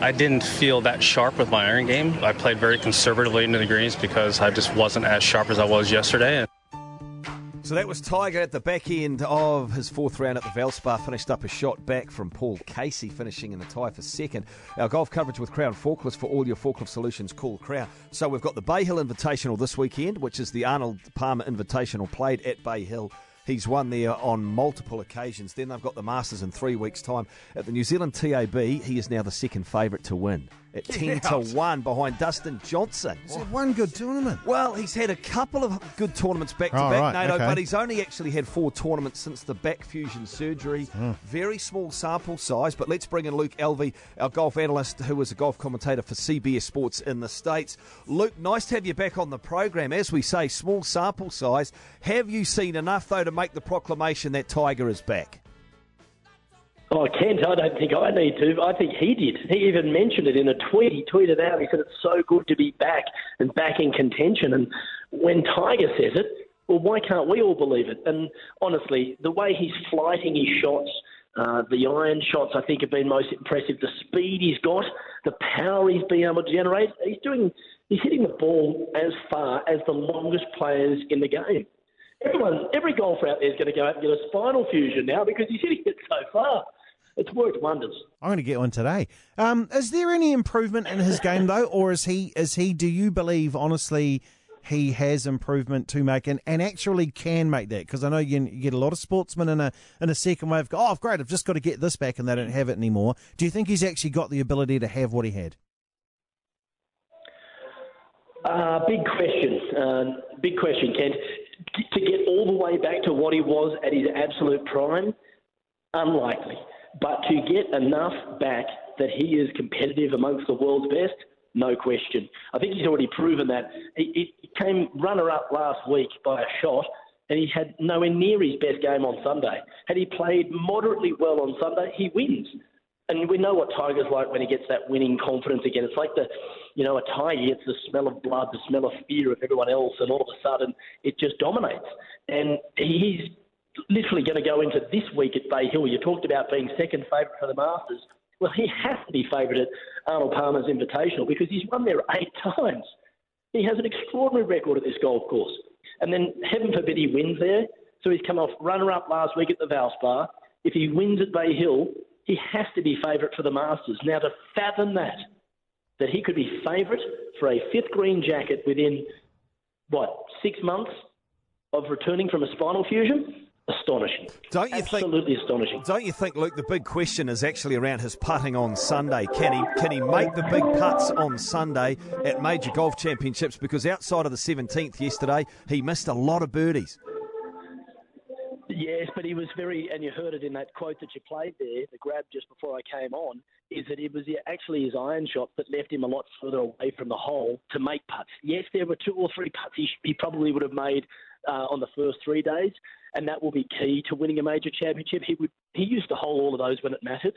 I didn't feel that sharp with my iron game. I played very conservatively into the greens because I just wasn't as sharp as I was yesterday. So that was Tiger at the back end of his fourth round at the Valspar. Finished up a shot back from Paul Casey, finishing in the tie for second. Our golf coverage with Crown Forklifts for all your forklift solutions. Call Crown. So we've got the Bay Hill Invitational this weekend, which is the Arnold Palmer Invitational played at Bay Hill. He's won there uh, on multiple occasions. Then they've got the Masters in three weeks' time. At the New Zealand TAB, he is now the second favourite to win at 10 to 1 behind Dustin Johnson. He's had one good tournament. Well, he's had a couple of good tournaments back to Oh, back, right, NATO, okay. but he's only actually had four tournaments since the back fusion surgery. Hmm. Very small sample size, but let's bring in Luke Elvy, our golf analyst who is a golf commentator for CBS Sports in the States. Luke, nice to have you back on the program. As we say, small sample size. Have you seen enough, though, to make the proclamation that Tiger is back? Oh, Kent, I don't think I need to. I think he did. He even mentioned it in a tweet. He tweeted out, he said, it's so good to be back and back in contention. And when Tiger says it, well, why can't we all believe it? And honestly, the way he's flighting his shots, uh, the iron shots, I think, have been most impressive. The speed he's got, the power he's been able to generate. He's doing, he's hitting the ball as far as the longest players in the game. Everyone, every golfer out there is going to go out and get a spinal fusion now because he's hitting it so far. It's worked wonders. I'm going to get one today. Um, is there any improvement in his game though, or is he? Is he? Do you believe honestly? He has improvement to make and, and actually can make that because I know you, you get a lot of sportsmen in a in a second wave go oh great I've just got to get this back and they don't have it anymore. Do you think he's actually got the ability to have what he had? Uh, big question. Uh, big question, Kent. To get all the way back to what he was at his absolute prime, unlikely. But to get enough back that he is competitive amongst the world's best, no question. I think he's already proven that. He, he came runner up last week by a shot, and he had nowhere near his best game on Sunday. Had he played moderately well on Sunday, he wins. And we know what Tiger's like when he gets that winning confidence again. It's like the, you know, a tiger gets the smell of blood, the smell of fear of everyone else, and all of a sudden it just dominates. And he's literally going to go into this week at Bay Hill. You talked about being second favourite for the Masters. Well, he has to be favourite at Arnold Palmer's Invitational because he's won there eight times. He has an extraordinary record at this golf course. And then, heaven forbid, he wins there. So he's come off runner-up last week at the Valspar. If he wins at Bay Hill, he has to be favourite for the Masters. Now, to fathom that, that he could be favourite for a fifth green jacket within, what, six months of returning from a spinal fusion? Astonishing. Don't you think? Absolutely astonishing. Don't you think, Luke? The big question is actually around his putting on Sunday. Can he can he make the big putts on Sunday at major golf championships? Because outside of the seventeenth yesterday, he missed a lot of birdies. Yes, but he was very, and you heard it in that quote that you played there, the grab just before I came on, is that it was actually his iron shot that left him a lot further away from the hole to make putts. Yes, there were two or three putts he, he probably would have made uh, on the first three days, and that will be key to winning a major championship. He would he used to hole all of those when it mattered,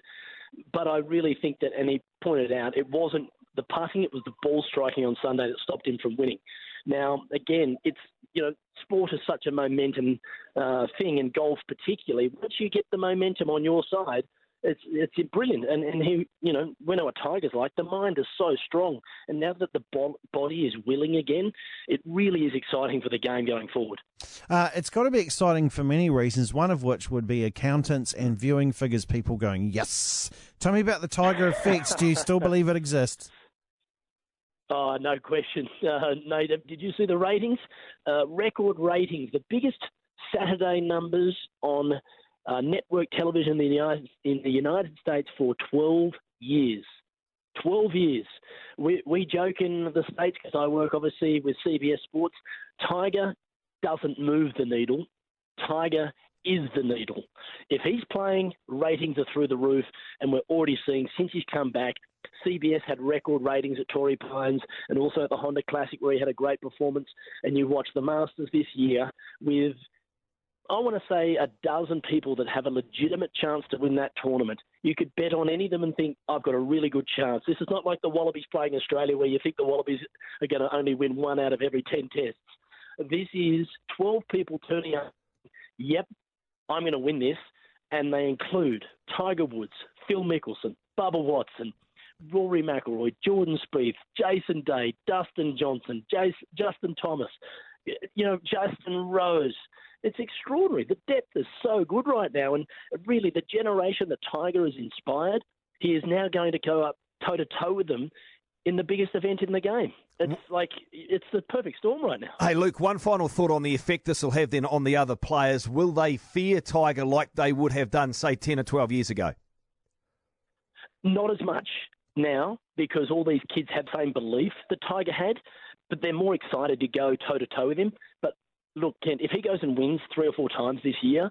but I really think that, and he pointed out, it wasn't the putting, it was the ball striking on Sunday that stopped him from winning. Now, again, it's you know, sport is such a momentum uh, thing, and golf particularly. Once you get the momentum on your side, it's it's brilliant. And and he, you know, we know what Tiger's like. The mind is so strong, and now that the bo- body is willing again, it really is exciting for the game going forward. Uh, it's got to be exciting for many reasons, one of which would be accountants and viewing figures, people going, yes. Tell me about the Tiger effects. Do you still believe it exists? Oh, no question. Uh, Nate, did you see the ratings? Uh, record ratings. The biggest Saturday numbers on uh, network television in the, United, in the United States for 12 years. 12 years. We, we joke in the States because I work obviously with CBS Sports. Tiger doesn't move the needle. Tiger is the needle. If he's playing, ratings are through the roof, and we're already seeing since he's come back, CBS had record ratings at Torrey Pines and also at the Honda Classic where he had a great performance. And you watch the Masters this year with, I want to say, a dozen people that have a legitimate chance to win that tournament. You could bet on any of them and think, I've got a really good chance. This is not like the Wallabies playing Australia where you think the Wallabies are going to only win one out of every 10 tests. This is 12 people turning up. Yep, I'm going to win this. And they include Tiger Woods, Phil Mickelson, Bubba Watson, Rory McIlroy, Jordan Spieth, Jason Day, Dustin Johnson, Justin Thomas, you know, Justin Rose. It's extraordinary. The depth is so good right now, and really the generation that Tiger has inspired, he is now going to go up toe to toe with them in the biggest event in the game. It's mm. like it's the perfect storm right now. Hey, Luke, one final thought on the effect this will have then on the other players. Will they fear Tiger like they would have done, say, 10 or 12 years ago? Not as much now because all these kids have the same belief that Tiger had, but they're more excited to go toe to toe with him. But look, Kent, if he goes and wins three or four times this year,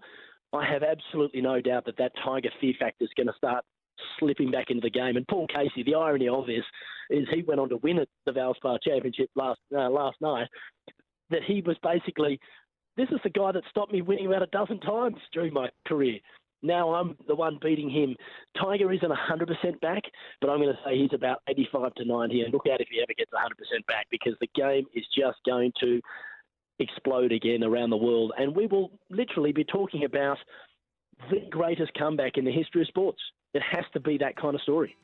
I have absolutely no doubt that that Tiger fear factor is going to start slipping back into the game. And Paul Casey, the irony of this is he went on to win at the Valspar Championship last uh, last night. That he was basically, this is the guy that stopped me winning about a dozen times during my career. Now I'm the one beating him. Tiger isn't 100% back, but I'm going to say he's about 85 to 90. And look out if he ever gets 100% back because the game is just going to explode again around the world. And we will literally be talking about the greatest comeback in the history of sports. It has to be that kind of story.